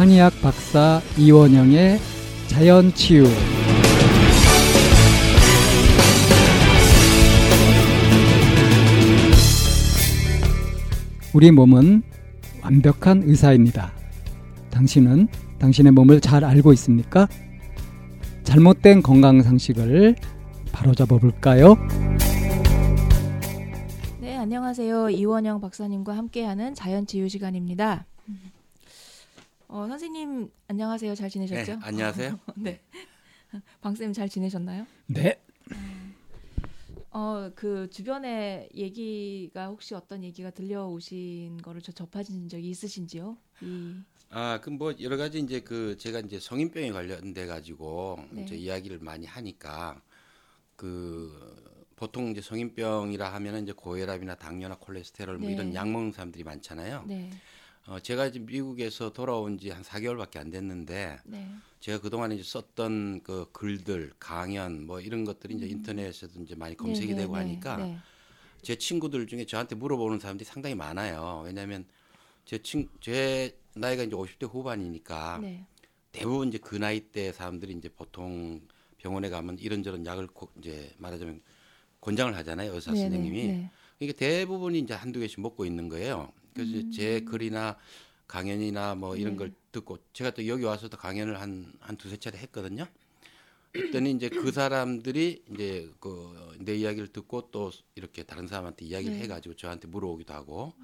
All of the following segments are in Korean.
한의학 박사 이원영의 자연치유 우리 몸은 완벽한 의사입니다. 당신은 당신의 몸을 잘 알고 있습니까? 잘못된 건강 상식을 바로잡아 볼까요? 네, 안녕하세요. 이원영 박사님과 함께하는 자연치유 시간입니다. 어, 선생님 안녕하세요. 잘 지내셨죠? 네, 안녕하세요. 네. 방쌤 잘 지내셨나요? 네. 어, 그 주변에 얘기가 혹시 어떤 얘기가 들려오신 거를 저 접하신 적이 있으신지요? 이 아, 그 뭐 여러 가지 이제 그 제가 이제 성인병에 관련돼 가지고 네. 이제 이야기를 많이 하니까 그 보통 이제 성인병이라 하면은 이제 고혈압이나 당뇨나 콜레스테롤 뭐 네. 이런 약 먹는 사람들이 많잖아요. 네. 어, 제가 이제 미국에서 돌아온 지 한 4개월밖에 안 됐는데 네. 제가 그동안에 이제 썼던 그 글들, 강연 뭐 이런 것들이 이제 인터넷에도 이제 많이 검색이 네, 네, 되고 네, 하니까 네. 제 친구들 중에 저한테 물어보는 사람들이 상당히 많아요. 왜냐하면 제 친, 제 나이가 이제 50대 후반이니까 네. 대부분 이제 그 나이 대 사람들이 이제 보통 병원에 가면 이런저런 약을 고- 이제 말하자면 권장을 하잖아요 의사 네, 선생님이. 네, 네. 이게 대부분이 이제 한두 개씩 먹고 있는 거예요. 그래서 음. 제 글이나 강연이나 뭐 이런 네. 걸 듣고 제가 또 여기 와서도 강연을 한 한 두세 차례 했거든요. 그랬더니 이제 그 사람들이 이제 그 내 이야기를 듣고 또 이렇게 다른 사람한테 이야기를 네. 해가지고 저한테 물어오기도 하고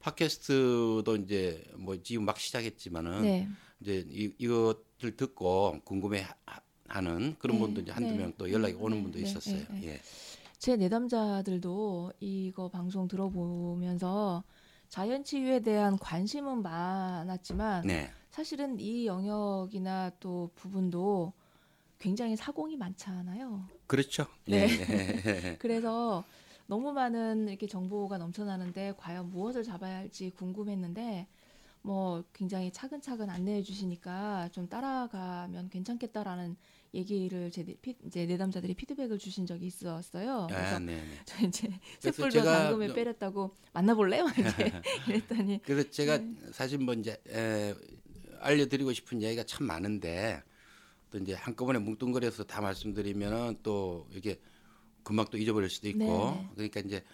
팟캐스트도 이제 뭐 지금 막 시작했지만은 네. 이제 이, 이것들 듣고 궁금해 하는 그런 네, 분도 이제 한두 네. 명또 연락이 음, 오는 네, 분도 네, 있었어요. 네, 네. 예. 제 내담자들도 이거 방송 들어보면서 자연 치유에 대한 관심은 많았지만 네. 사실은 이 영역이나 또 부분도 굉장히 사공이 많잖아요. 그렇죠. 네. 예. 그래서 너무 많은 이렇게 정보가 넘쳐나는데 과연 무엇을 잡아야 할지 궁금했는데 뭐 굉장히 차근차근 안내해 주시니까 좀 따라가면 괜찮겠다라는 얘기를 제 피- 이제 내담자들이 피드백을 주신 적이 있었어요. 그래서 아, 네, 네. 저 이제 쇳불도 당금에 너- 빼렸다고 만나볼래? 막 이렇게 이랬더니 그래서 제가 네. 사실 뭐 이제 에, 알려드리고 싶은 이야기가 참 많은데 또 이제 한꺼번에 뭉뚱그려서 다 말씀드리면은 또 이게 금방 또 잊어버릴 수도 있고 네. 그러니까 이제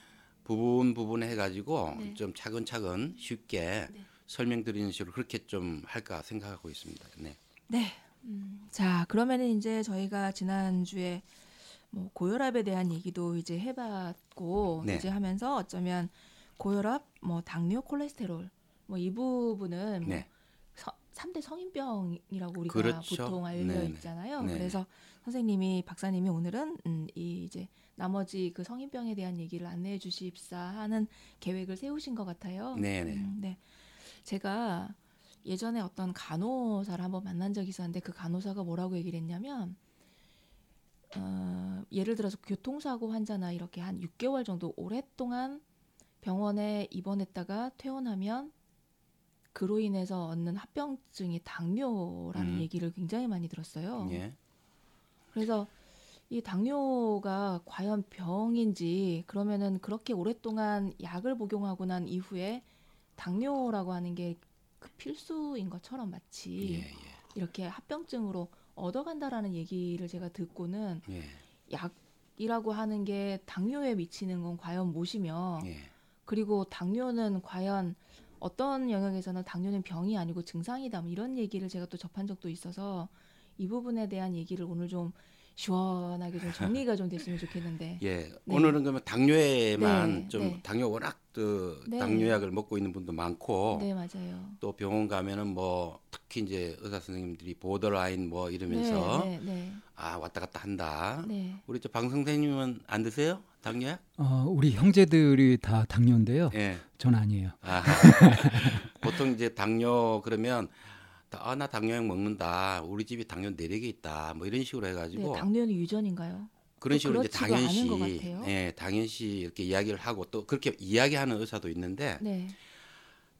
부분 부분 해가지고 네. 좀 차근차근 쉽게 네. 설명드리는 식으로 그렇게 좀 할까 생각하고 있습니다. 네. 네. 음, 자, 그러면은 이제 저희가 지난주에 뭐 고혈압에 대한 얘기도 이제 해봤고 네. 이제 하면서 어쩌면 고혈압, 뭐 당뇨, 콜레스테롤 뭐 이 부분은 뭐 네. 서, 3대 성인병이라고 우리가 그렇죠. 보통 알려 네네. 있잖아요. 네네. 그래서 선생님이 박사님이 오늘은 음, 이 이제 나머지 그 성인병에 대한 얘기를 안내해 주십사 하는 계획을 세우신 것 같아요. 네네. 음, 네. 제가 예전에 어떤 간호사를 한번 만난 적이 있었는데 그 간호사가 뭐라고 얘기를 했냐면 어, 예를 들어서 교통사고 환자나 이렇게 한 6개월 정도 오랫동안 병원에 입원했다가 퇴원하면 그로 인해서 얻는 합병증이 당뇨라는 음. 얘기를 굉장히 많이 들었어요. 예. 그래서 이 당뇨가 과연 병인지 그러면은 그렇게 오랫동안 약을 복용하고 난 이후에 당뇨라고 하는 게 그 필수인 것처럼 마치 예. 예. 이렇게 합병증으로 얻어간다라는 얘기를 제가 듣고는 예. 약이라고 하는 게 당뇨에 미치는 건 과연 무엇이며 예. 그리고 당뇨는 과연 어떤 영역에서는 당뇨는 병이 아니고 증상이다 뭐 이런 얘기를 제가 또 접한 적도 있어서 이 부분에 대한 얘기를 오늘 좀 시원하게 좀 정리가 좀 됐으면 좋겠는데 예. 네. 오늘은 그러면 당뇨에만 네, 좀 네. 당뇨 워낙 그 네. 당뇨약을 먹고 있는 분도 많고 네 맞아요. 또 병원 가면은 뭐 특히 이제 의사 선생님들이 보더라인 뭐 이러면서 네, 네, 아 왔다 갔다 한다. 네, 네. 우리 저 방 선생님은 안 드세요? 당뇨약? 어, 우리 형제들이 다 당뇨인데요. 예. 전 아니에요. 아, 보통 이제 당뇨 그러면 아 나 당뇨약 먹는다. 우리 집이 당뇨 내력이 있다. 뭐 이런 식으로 네, 해가지고 당뇨는 유전인가요? 그런 또 식으로 이제 당연시. 예, 당연시 이렇게 이야기를 하고 또 그렇게 이야기하는 의사도 있는데 네,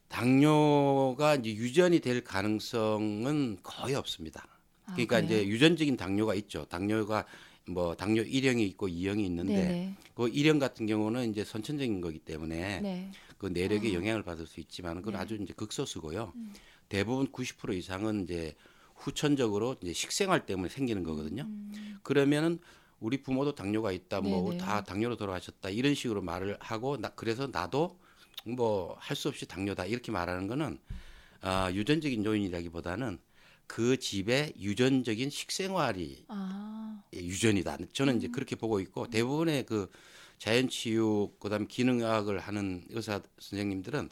당뇨가 이제 유전이 될 가능성은 거의 없습니다. 아, 그러니까 그래요? 이제 유전적인 당뇨가 있죠. 당뇨가 뭐 당뇨 1형이 있고 2형이 있는데 네, 그 1형 같은 경우는 이제 선천적인 거기 때문에 네, 네, 그 내력에 아. 영향을 받을 수 있지만 그건 네. 아주 이제 극소수고요. 음. 대부분 90% 이상은 이제 후천적으로 이제 식생활 때문에 생기는 거거든요. 음. 그러면은 우리 부모도 당뇨가 있다, 뭐. 다 당뇨로 돌아가셨다 이런 식으로 말을 하고 나 그래서 나도 뭐 할 수 없이 당뇨다 이렇게 말하는 거는 아, 유전적인 요인이라기보다는 그 집의 유전적인 식생활이 아, 유전이다. 저는 음. 이제 그렇게 보고 있고 대부분의 그 자연치유 그다음 기능학을 하는 의사 선생님들은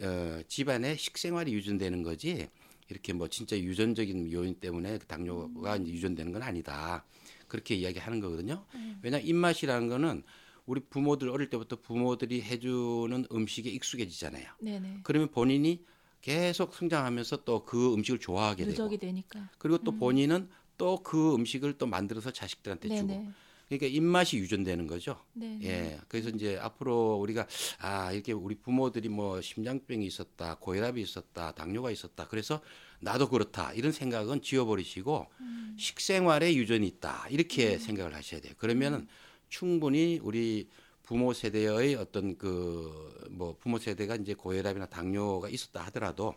어, 집안의 식생활이 유전되는 거지 이렇게 뭐 진짜 유전적인 요인 때문에 그 당뇨가 이제 유전되는 건 아니다. 그렇게 이야기하는 거거든요. 왜냐 입맛이라는 거는 우리 부모들 어릴 때부터 부모들이 해주는 음식에 익숙해지잖아요. 네네. 그러면 본인이 계속 성장하면서 또 그 음식을 좋아하게 되고 되니까. 그리고 또 본인은 또 그 음식을 또 만들어서 자식들한테 주고 네네. 그러니까 입맛이 유전되는 거죠. 네. 예. 그래서 이제 앞으로 우리가 아, 이렇게 우리 부모들이 뭐 심장병이 있었다, 고혈압이 있었다, 당뇨가 있었다. 그래서 나도 그렇다. 이런 생각은 지워버리시고 음. 식생활에 유전이 있다. 이렇게 생각을 하셔야 돼요. 그러면은 충분히 우리 부모 세대의 어떤 그 뭐 부모 세대가 이제 고혈압이나 당뇨가 있었다 하더라도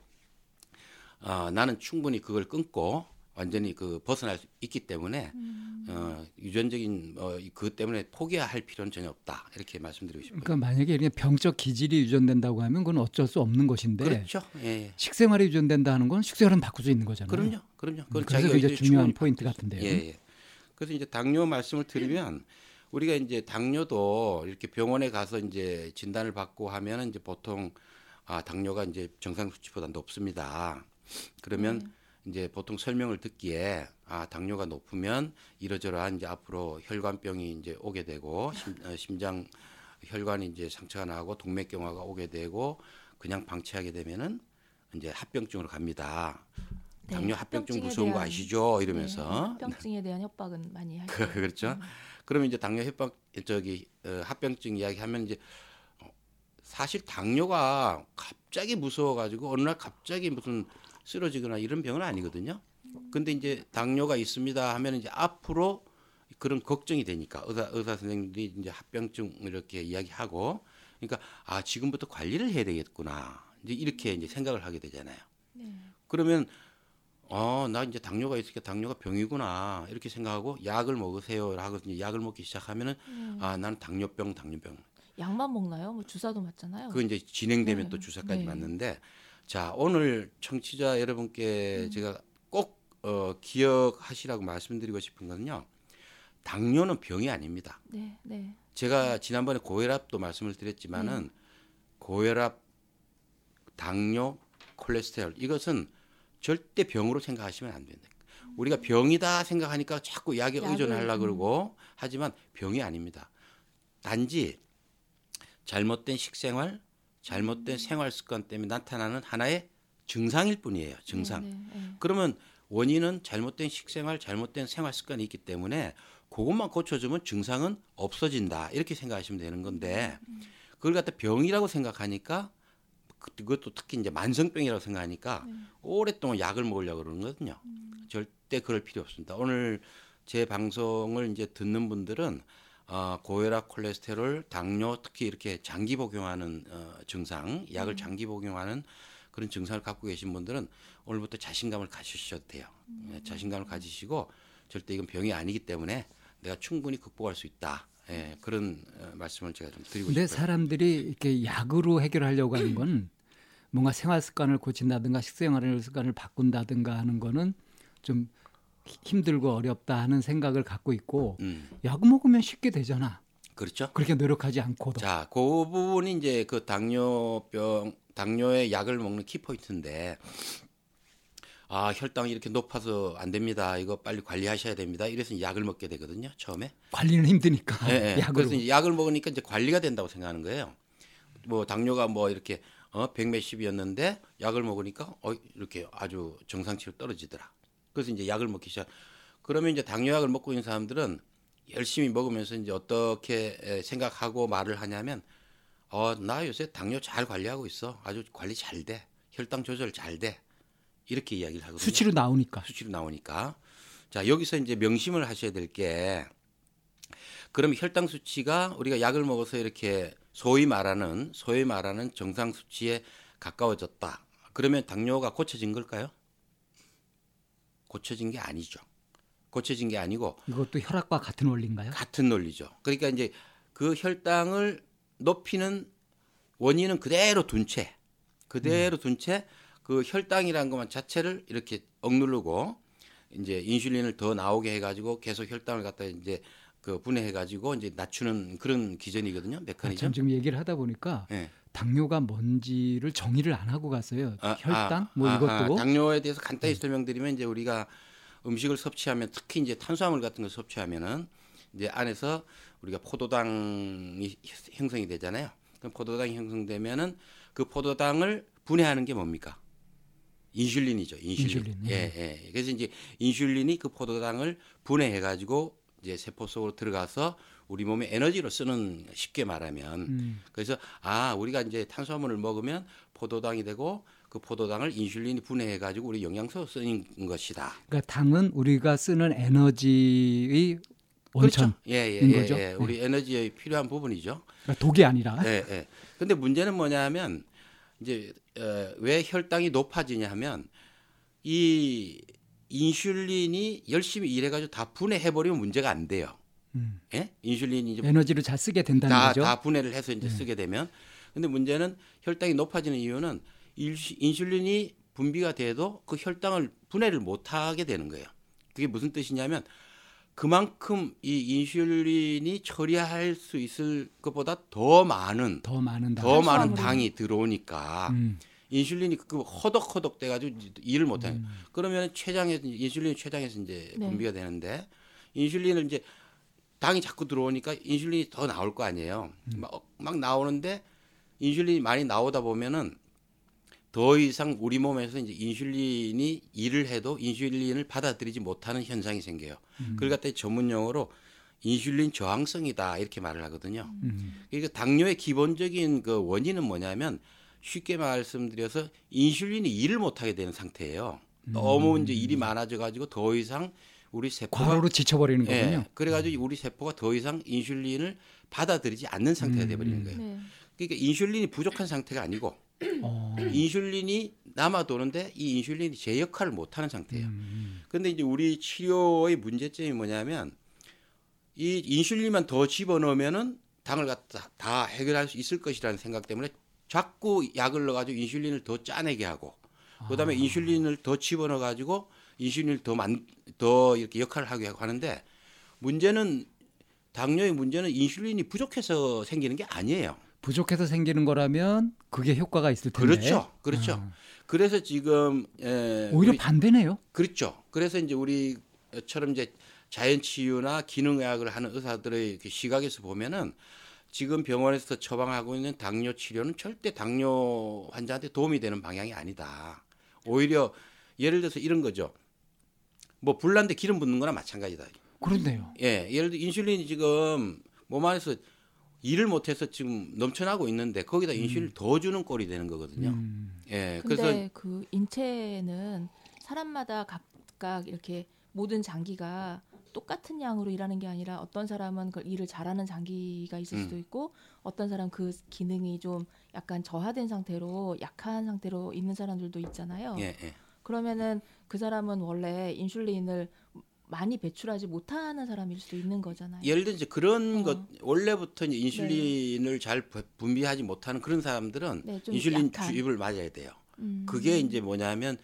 아, 나는 충분히 그걸 끊고 완전히 그 벗어날 수 있기 때문에 음. 어, 유전적인 어, 그 때문에 포기할 필요는 전혀 없다 이렇게 말씀드리고 싶어요. 그러니까 만약에 이렇게 병적 기질이 유전된다고 하면 그건 어쩔 수 없는 것인데 그렇죠. 예. 식생활이 유전된다 하는 건 식생활은 바꿀 수 있는 거잖아요. 그럼요, 그럼요. 그건 그래서 이제 중요한 포인트 같은데요. 예, 예. 그래서 이제 당뇨 말씀을 드리면 우리가 이제 당뇨도 이렇게 병원에 가서 이제 진단을 받고 하면은 이제 보통 아 당뇨가 이제 정상 수치보다 높습니다. 그러면 네. 이제 보통 설명을 듣기에 아 당뇨가 높으면 이러저러한 이제 앞으로 혈관병이 이제 오게 되고 심, 어, 심장 혈관이 이제 상처가 나고 동맥경화가 오게 되고 그냥 방치하게 되면은 이제 합병증으로 갑니다. 네, 당뇨 합병증 무서운 거 아시죠? 네, 이러면서 합병증에 대한 협박은 많이 하죠. 그, 그렇죠. 그러면 이제 당뇨 협박 저기 어, 합병증 이야기하면 이제 어, 사실 당뇨가 갑자기 무서워가지고 어느 날 갑자기 무슨 쓰러지거나 이런 병은 아니거든요. 근데 이제 당뇨가 있습니다 하면 이제 앞으로 그런 걱정이 되니까 의사 의사 선생님들이 이제 합병증 이렇게 이야기하고 그러니까 아 지금부터 관리를 해야 되겠구나 이제 이렇게 이제 생각을 하게 되잖아요. 네. 그러면 어, 나 이제 당뇨가 있으니까 당뇨가 병이구나. 이렇게 생각하고 약을 먹으세요. 하고 이제 약을 먹기 시작하면은 음. 아, 나는 당뇨병, 당뇨병. 약만 먹나요? 뭐 주사도 맞잖아요. 그 이제 진행되면 네. 또 주사까지 네. 맞는데 자, 오늘 청취자 음. 여러분께 제가 꼭 어, 기억하시라고 말씀드리고 싶은 건요. 당뇨는 병이 아닙니다. 네, 네. 제가 지난번에 고혈압도 말씀을 드렸지만은 고혈압, 당뇨, 콜레스테롤 이것은 절대 병으로 생각하시면 안 된다. 우리가 병이다 생각하니까 자꾸 약에 의존하려 음. 그러고 하지만 병이 아닙니다. 단지 잘못된 식생활, 잘못된 생활 습관 때문에 나타나는 하나의 증상일 뿐이에요. 증상. 네, 네, 네. 그러면 원인은 잘못된 식생활, 잘못된 생활 습관이 있기 때문에 그것만 고쳐주면 증상은 없어진다. 이렇게 생각하시면 되는 건데 그걸 갖다 병이라고 생각하니까 그- 그것도 특히 이제 만성병이라고 생각하니까 오랫동안 약을 먹으려고 그러는 거거든요. 절대 그럴 필요 없습니다. 오늘 제 방송을 이제 듣는 분들은 어, 고혈압, 콜레스테롤, 당뇨 특히 이렇게 장기 복용하는 어, 증상, 약을 장기 복용하는 그런 증상을 갖고 계신 분들은 오늘부터 자신감을 가지셔도 돼요. 예, 자신감을 가지시고 절대 이건 병이 아니기 때문에 내가 충분히 극복할 수 있다. 예, 그런 어, 말씀을 제가 좀 드리고 근데 싶어요. 사람들이 이렇게 약으로 해결하려고 하는 건 뭔가 생활 습관을 고친다든가 식생활 습관을 바꾼다든가 하는 거는 좀 히- 힘들고 어렵다 하는 생각을 갖고 있고 음, 약 먹으면 쉽게 되잖아. 그렇죠. 그렇게 노력하지 않고도. 자, 그 부분이 이제 그 당뇨병, 당뇨의 약을 먹는 키포인트인데, 아, 혈당이 이렇게 높아서 안 됩니다. 이거 빨리 관리하셔야 됩니다. 이래서 약을 먹게 되거든요, 처음에. 관리는 힘드니까 예, 예. 약으로. 그래서 약을 먹으니까 이제 관리가 된다고 생각하는 거예요. 뭐 당뇨가 뭐 이렇게 어, 백몇십이었는데 약을 먹으니까 어, 이렇게 아주 정상치로 떨어지더라. 그래서 이제 약을 먹기 시작. 그러면 이제 당뇨약을 먹고 있는 사람들은 열심히 먹으면서 이제 어떻게 에, 생각하고 말을 하냐면 어, 나 요새 당뇨 잘 관리하고 있어. 아주 관리 잘 돼. 혈당 조절 잘 돼. 이렇게 이야기를 하거든요. 수치로 나오니까. 수치로 나오니까. 자, 여기서 이제 명심을 하셔야 될 게 그럼 혈당 수치가 우리가 약을 먹어서 이렇게 소위 말하는 소위 말하는 정상 수치에 가까워졌다. 그러면 당뇨가 고쳐진 걸까요? 고쳐진 게 아니죠. 고쳐진 게 아니고 이것도 혈압과 같은 원리인가요? 같은 논리죠. 그러니까 이제 그 혈당을 높이는 원인은 그대로 둔 채, 그대로 둔 채 그 혈당이라는 것만 자체를 이렇게 억누르고 이제 인슐린을 더 나오게 해가지고 계속 혈당을 갖다 이제 그 분해해가지고 이제 낮추는 그런 기전이거든요. 참 메커니즘. 지금 얘기를 하다 보니까 예. 당뇨가 뭔지를 정의를 안 하고 갔어요. 아, 혈당 아, 뭐 아하, 이것도 네. 당뇨에 대해서 간단히 설명드리면 이제 우리가 음식을 섭취하면 특히 이제 탄수화물 같은 걸 섭취하면은 이제 안에서 우리가 포도당이 형성이 되잖아요. 그럼 포도당이 형성되면은 그 포도당을 분해하는 게 뭡니까? 인슐린이죠. 인슐린. 인슐린, 예, 예. 그래서 이제 인슐린이 그 포도당을 분해해 가지고 이제 세포 속으로 들어가서 우리 몸의 에너지로 쓰는 쉽게 말하면 음, 그래서 아 우리가 이제 탄수화물을 먹으면 포도당이 되고 그 포도당을 인슐린이 분해해 가지고 우리 영양소 쓰는 것이다. 그러니까 당은 우리가 쓰는 에너지의 원천, 그렇죠. 예, 예, 인 예, 거죠? 예. 우리 에너지에 필요한 부분이죠. 그러니까 독이 아니라 예, 예. 근데 문제는 뭐냐면 이제 어, 왜 혈당이 높아지냐 하면 이 인슐린이 열심히 일해 가지고 다 분해해 버리면 문제가 안 돼요. 음, 예? 인슐린이 이제 에너지를 잘 쓰게 된다는 다, 거죠. 다 분해를 해서 이제 쓰게 되면 근데 문제는 혈당이 높아지는 이유는 인슐린이 분비가 돼도 그 혈당을 분해를 못 하게 되는 거예요. 그게 무슨 뜻이냐면 그만큼 이 인슐린이 처리할 수 있을 것보다 더 많은 더 많은 당. 더 많은. 당이 들어오니까 음, 인슐린이 그 허덕허덕 돼가지고 일을 못해요. 음. 그러면 췌장에서 이제 인슐린 이 췌장에서 이제 네. 분비가 되는데 인슐린을 이제 당이 자꾸 들어오니까 인슐린이 더 나올 거 아니에요. 음. 막, 막 나오는데 인슐린이 많이 나오다 보면은 더 이상 우리 몸에서 이제 인슐린이 일을 해도 인슐린을 받아들이지 못하는 현상이 생겨요. 음. 그걸 갖다 전문 용어로 인슐린 저항성이다 이렇게 말을 하거든요. 음. 그러니까 당뇨의 기본적인 그 원인은 뭐냐면 쉽게 말씀드려서 인슐린이 일을 못하게 되는 상태예요. 너무 이제 일이 많아져 가지고 더 이상 우리 세포가 과로로 지쳐버리는 예, 거군요. 그래가지고 우리 세포가 더 이상 인슐린을 받아들이지 않는 상태가 음. 돼버리는 거예요. 네. 그러니까 인슐린이 부족한 상태가 아니고 어, 인슐린이 남아 도는데 이 인슐린이 제 역할을 못하는 상태예요. 음, 근데 이제 우리 치료의 문제점이 뭐냐면 이 인슐린만 더 집어넣으면은 당을 갖다 다 해결할 수 있을 것이라는 생각 때문에 자꾸 약을 넣어가지고 인슐린을 더 짜내게 하고 그다음에 아. 인슐린을 더 집어넣어가지고 인슐린을 더 만 더 이렇게 역할을 하게 하는데 문제는 당뇨의 문제는 인슐린이 부족해서 생기는 게 아니에요. 부족해서 생기는 거라면 그게 효과가 있을 텐데. 그렇죠, 그렇죠. 아, 그래서 지금 에, 오히려 우리- 반대네요. 그렇죠. 그래서 이제 우리처럼 이제 자연 치유나 기능의학을 하는 의사들의 시각에서 보면은 지금 병원에서 처방하고 있는 당뇨 치료는 절대 당뇨 환자한테 도움이 되는 방향이 아니다. 오히려 예를 들어서 이런 거죠. 뭐 불난데 기름 붓는 거나 마찬가지다. 그런데요. 예, 예를 들어 인슐린이 지금 몸 안에서 일을 못해서 지금 넘쳐나고 있는데 거기다 인슐린 더 주는 꼴이 되는 거거든요. 음, 예, 그래서 그 인체는 사람마다 각각 이렇게 모든 장기가 똑같은 양으로 일하는 게 아니라 어떤 사람은 그 일을 잘하는 장기가 있을 음. 수도 있고 어떤 사람 그 기능이 좀 약간 저하된 상태로 약한 상태로 있는 사람들도 있잖아요. 예, 예. 그러면은 그 사람은 원래 인슐린을 많이 배출하지 못하는 사람일 수도 있는 거잖아요. 예를 들어 이제 그런 어. 것 원래부터 이제 인슐린을 잘 부- 분비하지 못하는 그런 사람들은 네, 좀 인슐린 약한. 주입을 맞아야 돼요. 음. 그게 이제 뭐냐면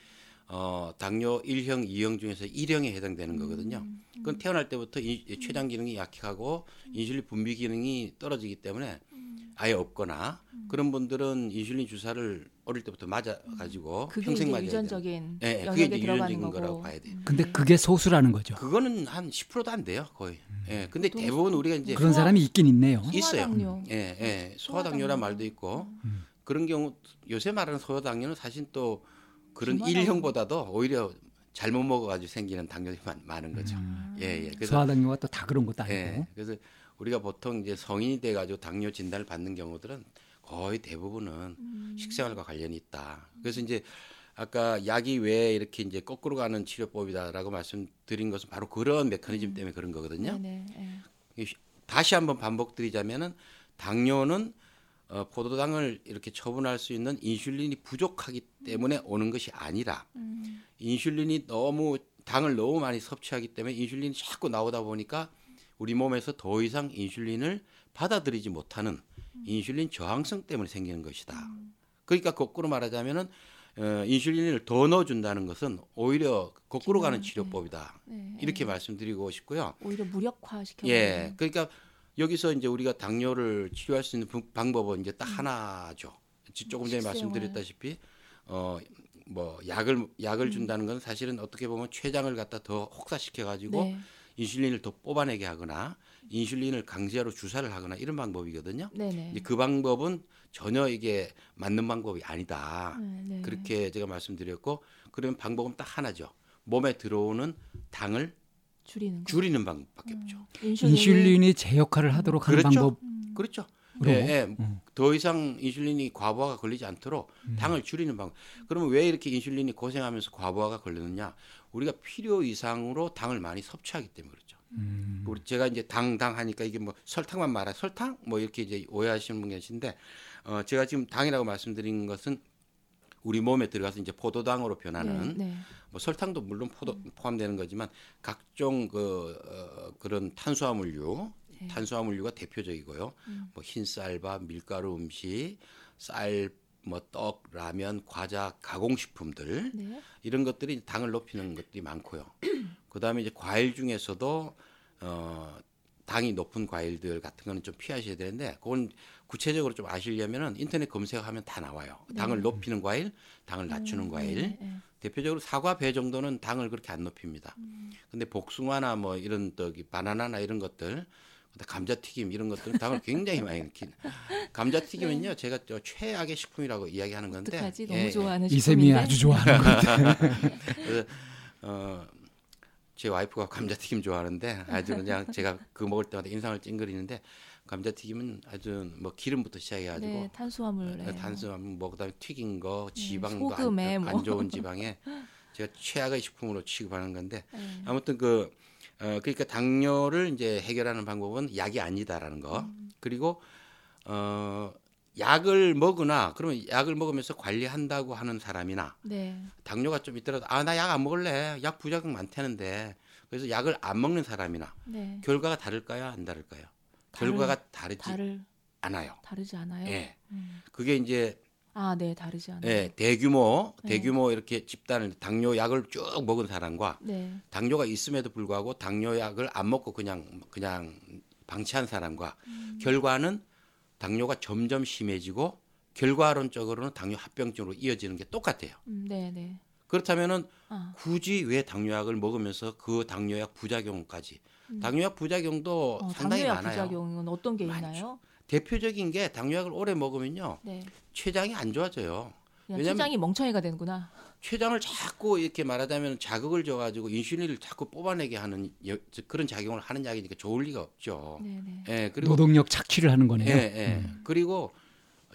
어 당뇨 1형, 2형 중에서 1형에 해당되는 거거든요. 음. 그건 태어날 때부터 이, 췌장 기능이 약하고 인슐린 분비 기능이 떨어지기 때문에 음. 아예 없거나 그런 분들은 인슐린 주사를 어릴 때부터 맞아 가지고 그게 평생 이제 맞아야. 유전적인 예, 예, 그게 영역에 이제 들어가는 유전적인 거고. 거라고 봐야 돼요. 근데 네. 그게 소수라는 거죠. 그거는 한 10%도 안 돼요, 거의. 예. 근데 대부분 우리가 이제 그런 소화- 사람이 있긴 있네요. 있어요. 소화당뇨. 예, 예. 소화당뇨란 소화당뇨. 말도 있고 음. 그런 경우 요새 말하는 소화당뇨는 사실 또 그런. 일형보다도 오히려 잘못 먹어가지고 생기는 당뇨이 많- 많은 거죠. 음. 예, 예. 그래서 소화당뇨가 또 다 그런 것도 아니고. 예. 그래서 우리가 보통 이제 성인이 돼가지고 당뇨 진단을 받는 경우들은 거의 대부분은 음. 식생활과 관련이 있다. 그래서 이제 아까 약이 왜 이렇게 이제 거꾸로 가는 치료법이다라고 말씀드린 것은 바로 그런 메커니즘 때문에 그런 거거든요. 네네. 예. 다시 한번 반복드리자면은 당뇨는 어, 포도당을 이렇게 처분할 수 있는 인슐린이 부족하기 때문에 오는 것이 아니라 음. 인슐린이 너무 당을 너무 많이 섭취하기 때문에 인슐린이 자꾸 나오다 보니까 우리 몸에서 더 이상 인슐린을 받아들이지 못하는 인슐린 저항성 때문에 생기는 것이다. 그러니까 거꾸로 말하자면은 어, 인슐린을 더 넣어준다는 것은 오히려 거꾸로 가는 기능, 치료법이다. 네, 이렇게 네. 말씀드리고 싶고요. 오히려 무력화시켜. 예, 그러니까 여기서 이제 우리가 당뇨를 치료할 수 있는 부- 방법은 이제 음. 딱 하나죠. 지- 조금 전에. 말씀드렸다시피 어 뭐 약을 약을 음. 준다는 건 사실은 어떻게 보면 췌장을 갖다 더 혹사시켜 가지고 네. 인슐린을 더 뽑아내게 하거나 인슐린을 강제로 주사를 하거나 이런 방법이거든요. 네네. 이제 그 방법은 전혀 이게 맞는 방법이 아니다. 네, 네. 그렇게 제가 말씀드렸고 그러면 방법은 딱 하나죠. 몸에 들어오는 당을 줄이는 거. 줄이는 방법밖에 없죠. 인슐린이, 인슐린이 제 역할을 하도록 하는 그렇죠. 방법. 음. 그렇죠. 예, 예. 음. 더 이상 인슐린이 과부하가 걸리지 않도록 당을 줄이는 방법. 그러면 왜 이렇게 인슐린이 고생하면서 과부하가 걸리느냐? 우리가 필요 이상으로 당을 많이 섭취하기 때문에 그렇죠. 음. 우리 제가 이제 당당 하니까 이게 뭐 설탕만 말해 설탕 뭐 이렇게 이제 오해하시는 분 계신데 어 제가 지금 당이라고 말씀드린 것은 우리 몸에 들어가서 이제 포도당으로 변하는 네, 네. 뭐 설탕도 물론 포도, 포함되는 거지만 각종 그 어, 그런 탄수화물류 네. 탄수화물류가 대표적이고요. 음. 뭐 흰쌀밥, 밀가루 음식, 쌀, 뭐 떡, 라면, 과자, 가공식품들 네. 이런 것들이 당을 높이는 것들이 많고요. 그다음에 이제 과일 중에서도 어 당이 높은 과일들 같은 거는 좀 피하셔야 되는데 그건 구체적으로 좀 아시려면은 인터넷 검색하면 다 나와요. 당을 높이는 과일, 당을 낮추는 과일. 네, 네. 대표적으로 사과, 배 정도는 당을 그렇게 안 높입니다. 음. 근데 복숭아나 뭐 이런 떡이 바나나나 이런 것들 감자튀김 이런 것들은 당을 굉장히 많이 넣긴. 감자튀김은요 제가 저 최악의 식품이라고 이야기하는 건데. 네. 어떡하지? 예, 너무 예. 좋아하는 이샘이 식품인데. 아주 좋아하는 거. 그래서 어, 제 와이프가 감자튀김 좋아하는데 아주 그냥 제가 그 먹을 때마다 인상을 찡그리는데 감자튀김은 아주 뭐 기름부터 시작해가지고 네, 탄수화물. 네. 탄수화물 뭐 그다음에 튀긴 거 지방도 소금에 안, 뭐. 안 좋은 지방에 제가 최악의 식품으로 취급하는 건데 네. 아무튼 그 어, 그러니까 당뇨를 이제 해결하는 방법은 약이 아니다라는 거 음. 그리고 어 약을 먹으나 그러면 약을 먹으면서 관리한다고 하는 사람이나 네. 당뇨가 좀 있더라도 아 나 약 안 먹을래 약 부작용 많다는데 그래서 약을 안 먹는 사람이나 네. 결과가 다를까요 안 다를까요 다를- 결과가 다르지 다를 않아요 다르지 않아요? 예 음. 그게 이제 아, 네, 다르지 않아요. 예, 대규모 네. 대규모 이렇게 집단을 당뇨 약을 쭉 먹은 사람과 네. 당뇨가 있음에도 불구하고 당뇨 약을 안 먹고 그냥 그냥 방치한 사람과 음. 결과는 당뇨가 점점 심해지고 결과론적으로는 당뇨 합병증으로 이어지는 게 똑같아요. 음, 네, 네. 그렇다면은 아, 굳이 왜 당뇨약을 먹으면서 그 당뇨약 부작용까지 당뇨약 부작용도 음. 어, 상당히 당뇨약 많아요. 부작용은 어떤 게. 있나요? 대표적인 게 당뇨약을 오래 먹으면요 네. 췌장이 안 좋아져요. 췌장이 멍청이가 되는구나. 췌장을 자꾸 이렇게 말하자면 자극을 줘 가지고 인슐린을 자꾸 뽑아내게 하는 여- 그런 작용을 하는 약이니까 좋을 리가 없죠. 네, 네. 예, 그리고 노동력 착취를 하는 거네요. 예, 예. 그리고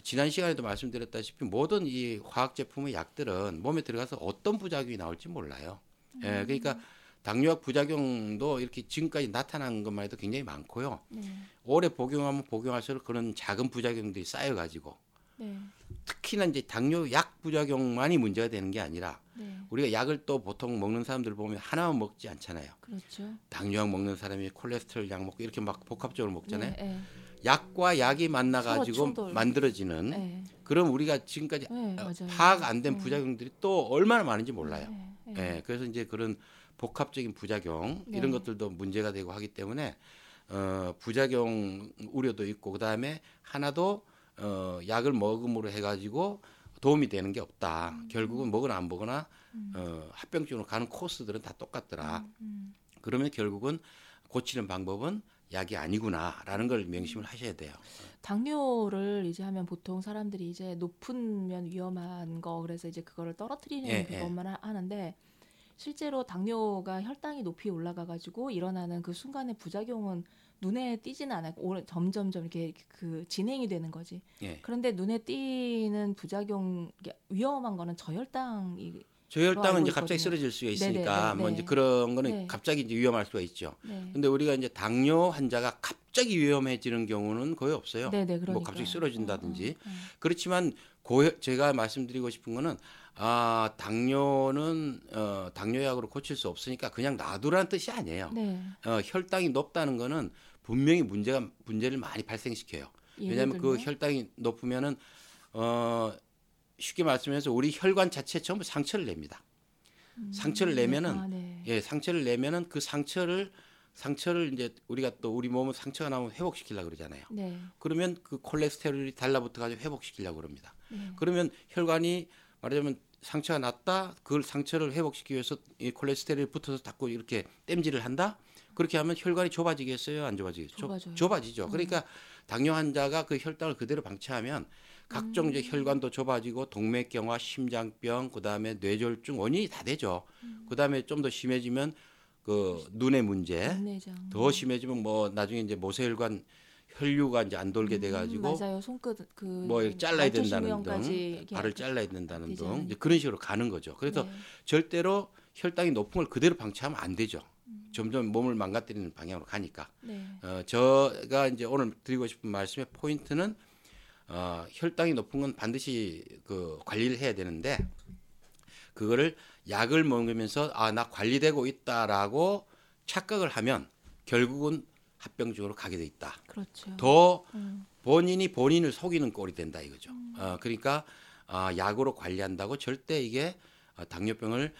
지난 시간에도 말씀드렸다시피 모든 이 화학 제품의 약들은 몸에 들어가서 어떤 부작용이 나올지 몰라요. 예, 그러니까 당뇨약 부작용도 이렇게 지금까지 나타난 것만 해도 굉장히 많고요. 네. 오래 복용하면 복용할수록 그런 작은 부작용들이 쌓여가지고 네. 특히나 이제 당뇨 약 부작용만이 문제가 되는 게 아니라 네. 우리가 약을 또 보통 먹는 사람들 보면 하나만 먹지 않잖아요. 그렇죠. 당뇨약 먹는 사람이 콜레스테롤 약 먹고 이렇게 막 복합적으로 먹잖아요. 네, 네. 약과 약이 만나 서로 가지고 충돌. 만들어지는 네. 그럼 우리가 지금까지. 파악 안된 네. 부작용들이 또 얼마나 많은지 몰라요. 네, 예. 네. 그래서 이제 그런 복합적인 부작용 네. 이런 것들도 문제가 되고 하기 때문에 어, 부작용 우려도 있고 그다음에 하나도 어, 약을 먹음으로 해가지고 도움이 되는 게 없다. 음. 결국은 먹거나 안 먹거나 어, 합병증으로 가는 코스들은 다 똑같더라. 음. 그러면 결국은 고치는 방법은 약이 아니구나라는 걸 명심을 하셔야 돼요. 당뇨를 이제 하면 보통 사람들이 이제 높으면 위험한 거 그래서 이제 그거를 떨어뜨리는 예, 그것만 하- 하는데 실제로 당뇨가 혈당이 높이 올라가 가지고 일어나는 그 순간의 부작용은 눈에 띄지는 않아요. 오래- 점점점 이렇게 그 진행이 되는 거지. 예. 그런데 눈에 띄는 부작용 위험한 거는 저혈당이 저혈당은 이제 갑자기. 쓰러질 수가 네네, 있으니까 네, 뭐 네. 이제 그런 거는 네. 갑자기 이제 위험할 수가 있죠. 네. 근데 우리가 이제 당뇨 환자가 갑자기 위험해지는 경우는 거의 없어요. 네, 네, 뭐 그러니까. 갑자기 쓰러진다든지. 어, 어, 어. 그렇지만 고 제가 말씀드리고 싶은 거는 아 당뇨는 어 당뇨약으로 고칠 수 없으니까 그냥 놔두라는 뜻이 아니에요. 네. 어 혈당이 높다는 거는 분명히 문제가 문제를 많이 발생시켜요. 왜냐하면 그? 혈당이 높으면은 어 쉽게 말씀해서 우리 혈관 자체 전부 상처를 냅니다. 상처를 내면은 아, 네. 예 상처를 내면은 그 상처를 상처를 이제 우리가 또 우리 몸은 상처가 나면 회복시키려고 그러잖아요. 네. 그러면 그 콜레스테롤이 달라붙어 가지고 회복시키려고 그럽니다. 네. 그러면 혈관이 말하자면 상처가 났다. 그걸 상처를 회복시키기 위해서 이 콜레스테롤이 붙어서 자꾸 이렇게 땜질을 한다. 그렇게 하면 혈관이 좁아지겠어요? 안 좁아지겠죠? 좁아져요. 좁아지죠. 그러니까 당뇨 환자가 그 혈당을 그대로 방치하면 각종 이제 혈관도 좁아지고 동맥경화, 심장병, 그다음에 뇌졸중 원인이 다 되죠. 그다음에 좀 더 심해지면 그 눈의 문제. 더 심해지면 뭐 나중에 이제 모세혈관 혈류가 이제 안 돌게 돼 가지고 음, 맞아요. 손끝 그뭐 이렇게 잘라야 된다는 등 발을 잘라야 된다는 등. 이제 그런 식으로 가는 거죠. 그래서 네. 절대로 혈당이 높은 걸 그대로 방치하면 안 되죠. 점점 몸을 망가뜨리는 방향으로 가니까. 네. 어, 제가 이제 오늘 드리고 싶은 말씀의 포인트는 어, 혈당이 높은 건 반드시 그 관리를 해야 되는데 그거를 약을 먹으면서 아 나 관리되고 있다라고 착각을 하면 결국은 합병증으로 가게 돼 있다. 그렇죠. 더 음. 본인이 본인을 속이는 꼴이 된다 이거죠. 어, 그러니까 아, 약으로 관리한다고 절대 이게 어, 당뇨병을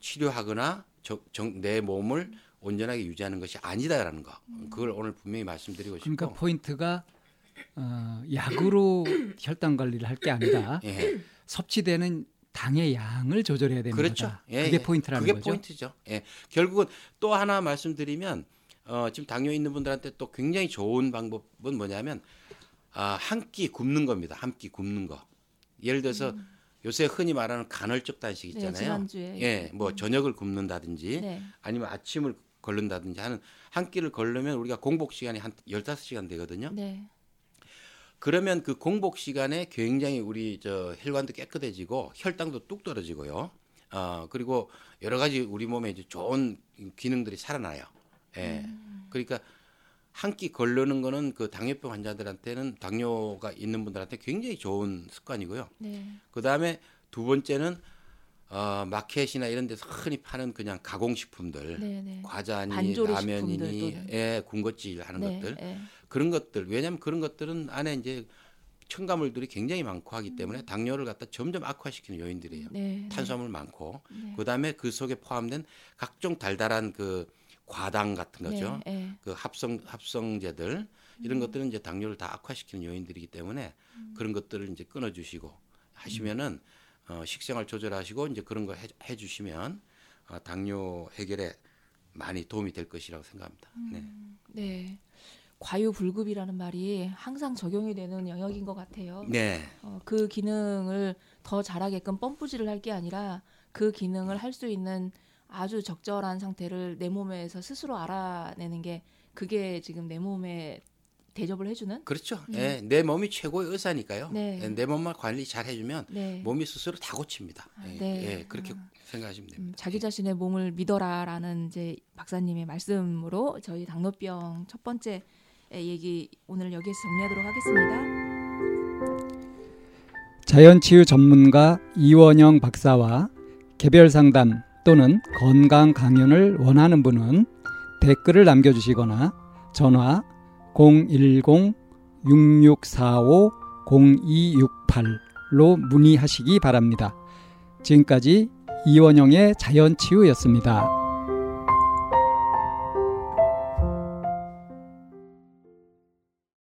치료하거나 저, 정, 내 몸을 온전하게 유지하는 것이 아니다라는 거. 그걸 오늘 분명히 말씀드리고 싶고. 그러니까 포인트가 어, 약으로 혈당 관리를 할 게 아니라 예. 섭취되는 당의 양을 조절해야 되는 그렇죠. 거다. 예, 그게 예. 포인트라는 그게 거죠. 포인트죠. 예. 결국은 또 하나 말씀드리면 어, 지금 당뇨 있는 분들한테 또 굉장히 좋은 방법은 뭐냐면 아, 한 끼 굶는 겁니다. 한 끼 굶는 거. 예를 들어서 요새 흔히 말하는 간헐적 단식 네, 있잖아요. 지난주에. 예, 뭐 저녁을 굶는다든지 네. 아니면 아침을 걸른다든지 하는 한 끼를 걸르면 우리가 공복 시간이 한 15시간 되거든요. 네. 그러면 그 공복 시간에 굉장히 우리 저 혈관도 깨끗해지고 혈당도 뚝 떨어지고요. 어, 그리고 여러 가지 우리 몸에 이제 좋은 기능들이 살아나요. 예. 그러니까 한 끼 걸르는 거는 그 당뇨병 환자들한테는 당뇨가 있는 분들한테 굉장히 좋은 습관이고요. 네. 그 다음에 두 번째는 어, 마켓이나 이런 데서 흔히 파는 그냥 가공식품들, 네, 네. 과자니 라면이니. 예, 군것질 하는 네. 것들 네. 그런 것들 왜냐하면 그런 것들은 안에 이제 첨가물들이 굉장히 많고 하기 때문에 음. 당뇨를 갖다 점점 악화시키는 요인들이에요. 네. 탄수화물 많고 네. 그다음에 그 속에 포함된 각종 달달한 그 과당 같은 거죠. 네. 네. 그 합성 합성제들 이런 것들은 이제 당뇨를 다 악화시키는 요인들이기 때문에 그런 것들을 이제 끊어 주시고 하시면은 어, 식생활 조절하시고 이제 그런 거 해, 해 주시면 어, 당뇨 해결에 많이 도움이 될 것이라고 생각합니다. 네. 네. 과유불급이라는 말이 항상 적용이 되는 영역인 것 같아요. 네. 어, 그 기능을 더 잘하게끔 펌프질을 할 게 아니라 그 기능을 할 수 있는 아주 적절한 상태를 내 몸에서 스스로 알아내는 게 그게 지금 내 몸에 대접을 해주는 그렇죠. 예, 내 몸이 최고의 의사니까요. 네. 예, 내 몸만 관리 잘 해주면 네. 몸이 스스로 다 고칩니다. 아, 예, 네. 예, 그렇게 생각하시면 음, 됩니다. 자기 자신의 몸을 믿어라라는 이제 박사님의 말씀으로 저희 당뇨병 첫 번째 얘기 오늘 여기에서 정리하도록 하겠습니다. 자연치유 전문가 이원영 박사와 개별 상담 또는 건강 강연을 원하는 분은 댓글을 남겨주시거나 전화 010-6645-0268로 문의하시기 바랍니다. 지금까지 이원영의 자연치유였습니다.